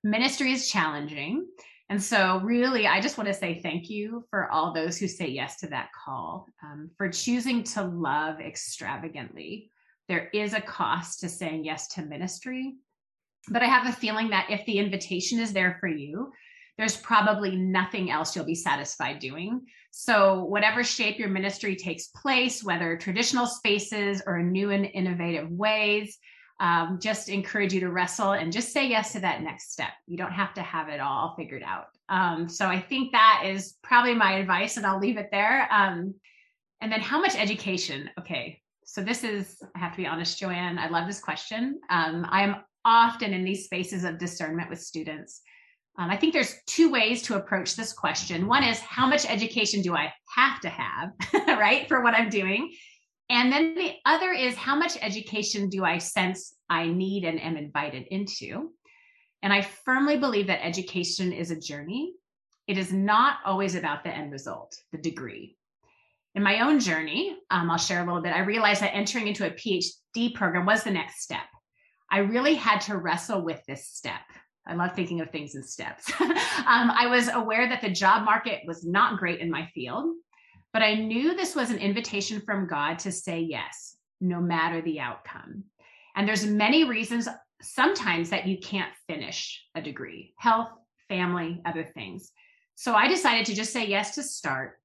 Ministry is challenging. And so, really, I just want to say thank you for all those who say yes to that call, um, for choosing to love extravagantly. There is a cost to saying yes to ministry. But I have a feeling that if the invitation is there for you, there's probably nothing else you'll be satisfied doing. So, whatever shape your ministry takes place, whether traditional spaces or new and innovative ways, um, just encourage you to wrestle and just say yes to that next step. You don't have to have it all figured out. Um, so, I think that is probably my advice, and I'll leave it there. Um, and then, how much education? Okay. So, this is, I have to be honest, Joanne, I love this question. Um, I'm often in these spaces of discernment with students. Um, I think there's two ways to approach this question. One is how much education do I have to have, right, for what I'm doing? And then the other is how much education do I sense I need and am invited into? And I firmly believe that education is a journey. It is not always about the end result, the degree. In my own journey, um, I'll share a little bit. I realized that entering into a PhD program was the next step. I really had to wrestle with this step. I love thinking of things in steps. um, I was aware that the job market was not great in my field, but I knew this was an invitation from God to say yes, no matter the outcome. And there's many reasons sometimes that you can't finish a degree, health, family, other things. So I decided to just say yes to start.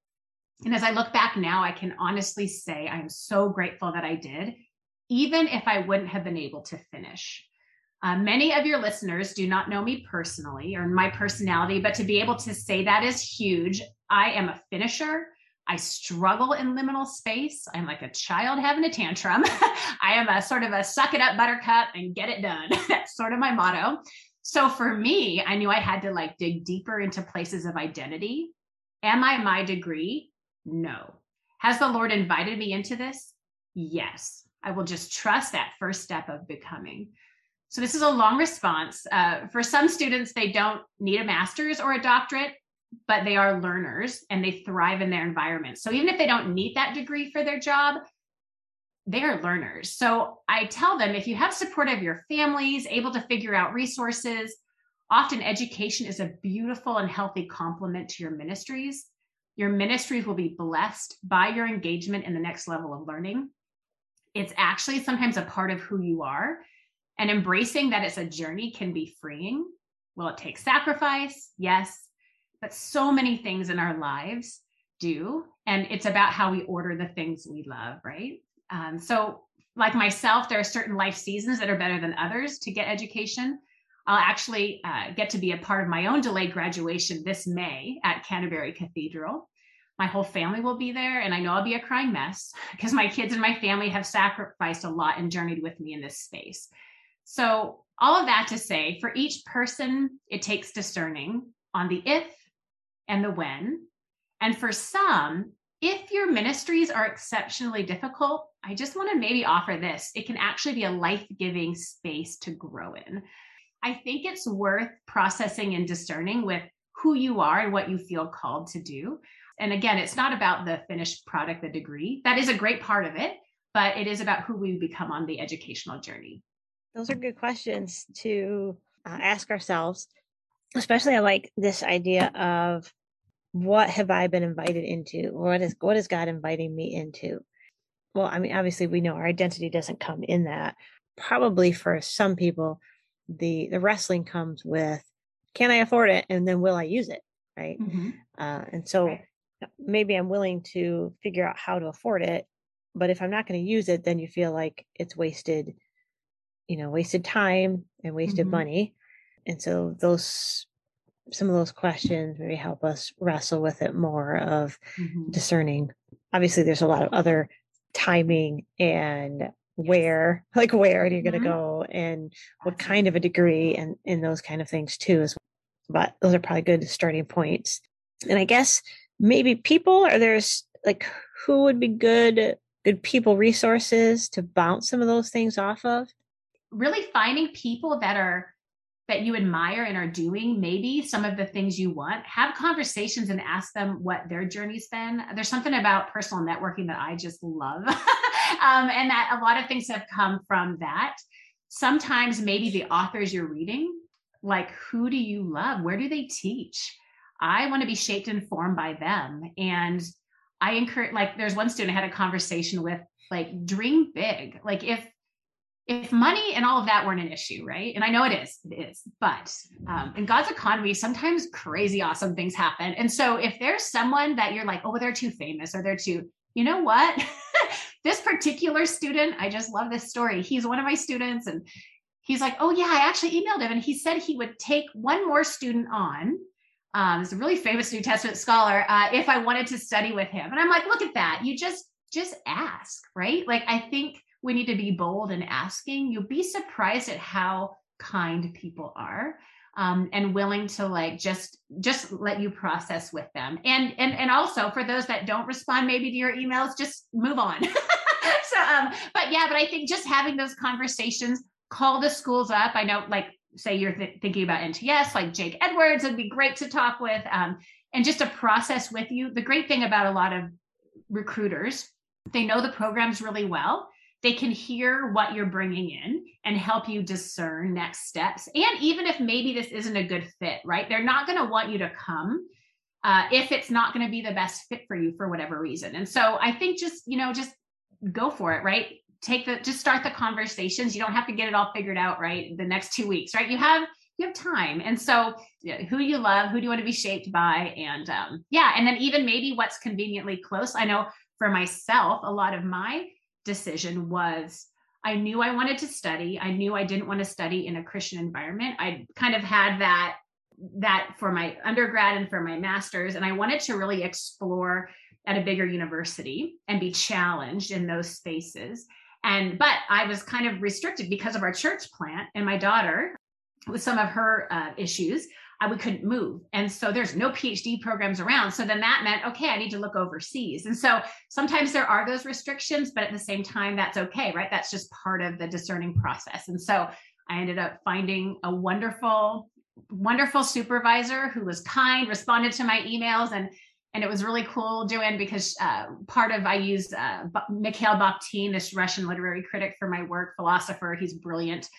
And as I look back now, I can honestly say I am so grateful that I did even if I wouldn't have been able to finish. Uh, many of your listeners do not know me personally or my personality, but to be able to say that is huge. I am a finisher. I struggle in liminal space. I'm like a child having a tantrum. I am a sort of a suck it up buttercup and get it done. That's sort of my motto. So for me, I knew I had to like dig deeper into places of identity. Am I my degree? No. Has the Lord invited me into this? Yes. I will just trust that first step of becoming. So, this is a long response. Uh, for some students, they don't need a master's or a doctorate, but they are learners and they thrive in their environment. So, even if they don't need that degree for their job, they are learners. So, I tell them if you have support of your families, able to figure out resources, often education is a beautiful and healthy complement to your ministries. Your ministries will be blessed by your engagement in the next level of learning it's actually sometimes a part of who you are. And embracing that it's a journey can be freeing. Will it take sacrifice? Yes. But so many things in our lives do. And it's about how we order the things we love, right? Um, so, like myself, there are certain life seasons that are better than others to get education. I'll actually uh, get to be a part of my own delayed graduation this May at Canterbury Cathedral. My whole family will be there, and I know I'll be a crying mess because my kids and my family have sacrificed a lot and journeyed with me in this space. So, all of that to say, for each person, it takes discerning on the if and the when. And for some, if your ministries are exceptionally difficult, I just want to maybe offer this. It can actually be a life giving space to grow in. I think it's worth processing and discerning with who you are and what you feel called to do. And again, it's not about the finished product, the degree. That is a great part of it, but it is about who we become on the educational journey.
Those are good questions to uh, ask ourselves. Especially, I like this idea of what have I been invited into? What is what is God inviting me into? Well, I mean, obviously, we know our identity doesn't come in that. Probably for some people, the the wrestling comes with can i afford it and then will i use it right mm-hmm. uh, and so right. maybe i'm willing to figure out how to afford it but if i'm not going to use it then you feel like it's wasted you know wasted time and wasted mm-hmm. money and so those some of those questions maybe help us wrestle with it more of mm-hmm. discerning obviously there's a lot of other timing and where like where are you going to mm-hmm. go and what kind of a degree and and those kind of things too as well. but those are probably good starting points and i guess maybe people or there's like who would be good good people resources to bounce some of those things off of
really finding people that are that you admire and are doing maybe some of the things you want. Have conversations and ask them what their journey's been. There's something about personal networking that i just love. Um, and that a lot of things have come from that. Sometimes maybe the authors you're reading like who do you love? Where do they teach? I want to be shaped and formed by them. And i encourage like there's one student I had a conversation with like dream big. Like if if money and all of that weren't an issue, right? And I know it is, it is, but um, in God's economy, sometimes crazy awesome things happen. And so if there's someone that you're like, oh, they're too famous or they're too, you know what? this particular student, I just love this story. He's one of my students and he's like, oh yeah, I actually emailed him and he said he would take one more student on. Um, he's a really famous New Testament scholar. Uh, if I wanted to study with him, and I'm like, look at that. You just just ask, right? Like I think we need to be bold in asking. You'll be surprised at how kind people are. Um, and willing to like just just let you process with them and and and also for those that don't respond maybe to your emails just move on so um but yeah but i think just having those conversations call the schools up i know like say you're th- thinking about nts like jake edwards it'd be great to talk with um, and just a process with you the great thing about a lot of recruiters they know the programs really well they can hear what you're bringing in and help you discern next steps. And even if maybe this isn't a good fit, right? They're not going to want you to come uh, if it's not going to be the best fit for you for whatever reason. And so I think just, you know, just go for it, right? Take the, just start the conversations. You don't have to get it all figured out, right? The next two weeks, right? You have, you have time. And so who you love, who do you want to be shaped by? And um, yeah. And then even maybe what's conveniently close. I know for myself, a lot of my decision was I knew I wanted to study. I knew I didn't want to study in a Christian environment. I kind of had that that for my undergrad and for my masters and I wanted to really explore at a bigger university and be challenged in those spaces. And but I was kind of restricted because of our church plant and my daughter with some of her uh, issues. I we couldn't move. And so there's no PhD programs around. So then that meant, okay, I need to look overseas. And so sometimes there are those restrictions, but at the same time, that's okay, right? That's just part of the discerning process. And so I ended up finding a wonderful, wonderful supervisor who was kind, responded to my emails and and it was really cool, Joanne, because uh, part of I use uh, Mikhail Bakhtin, this Russian literary critic, for my work, philosopher. He's brilliant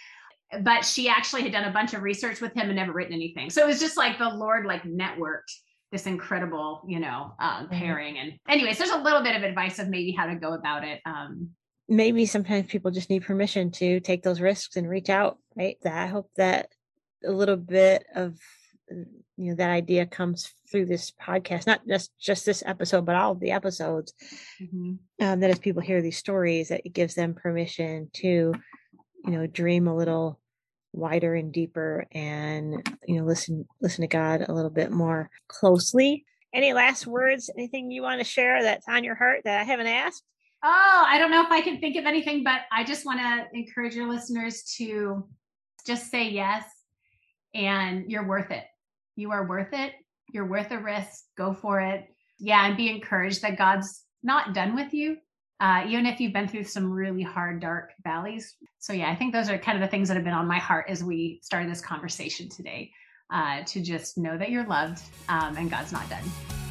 but she actually had done a bunch of research with him and never written anything. So it was just like the Lord like networked this incredible, you know, uh, mm-hmm. pairing. And anyways, there's a little bit of advice of maybe how to go about it. Um,
maybe sometimes people just need permission to take those risks and reach out, right? That I hope that a little bit of you know that idea comes through this podcast not just just this episode but all of the episodes mm-hmm. um, that as people hear these stories that it gives them permission to you know dream a little wider and deeper and you know listen listen to god a little bit more closely any last words anything you want to share that's on your heart that i haven't asked
oh i don't know if i can think of anything but i just want to encourage your listeners to just say yes and you're worth it you are worth it. You're worth a risk. Go for it. Yeah. And be encouraged that God's not done with you, uh, even if you've been through some really hard, dark valleys. So, yeah, I think those are kind of the things that have been on my heart as we started this conversation today uh, to just know that you're loved um, and God's not done.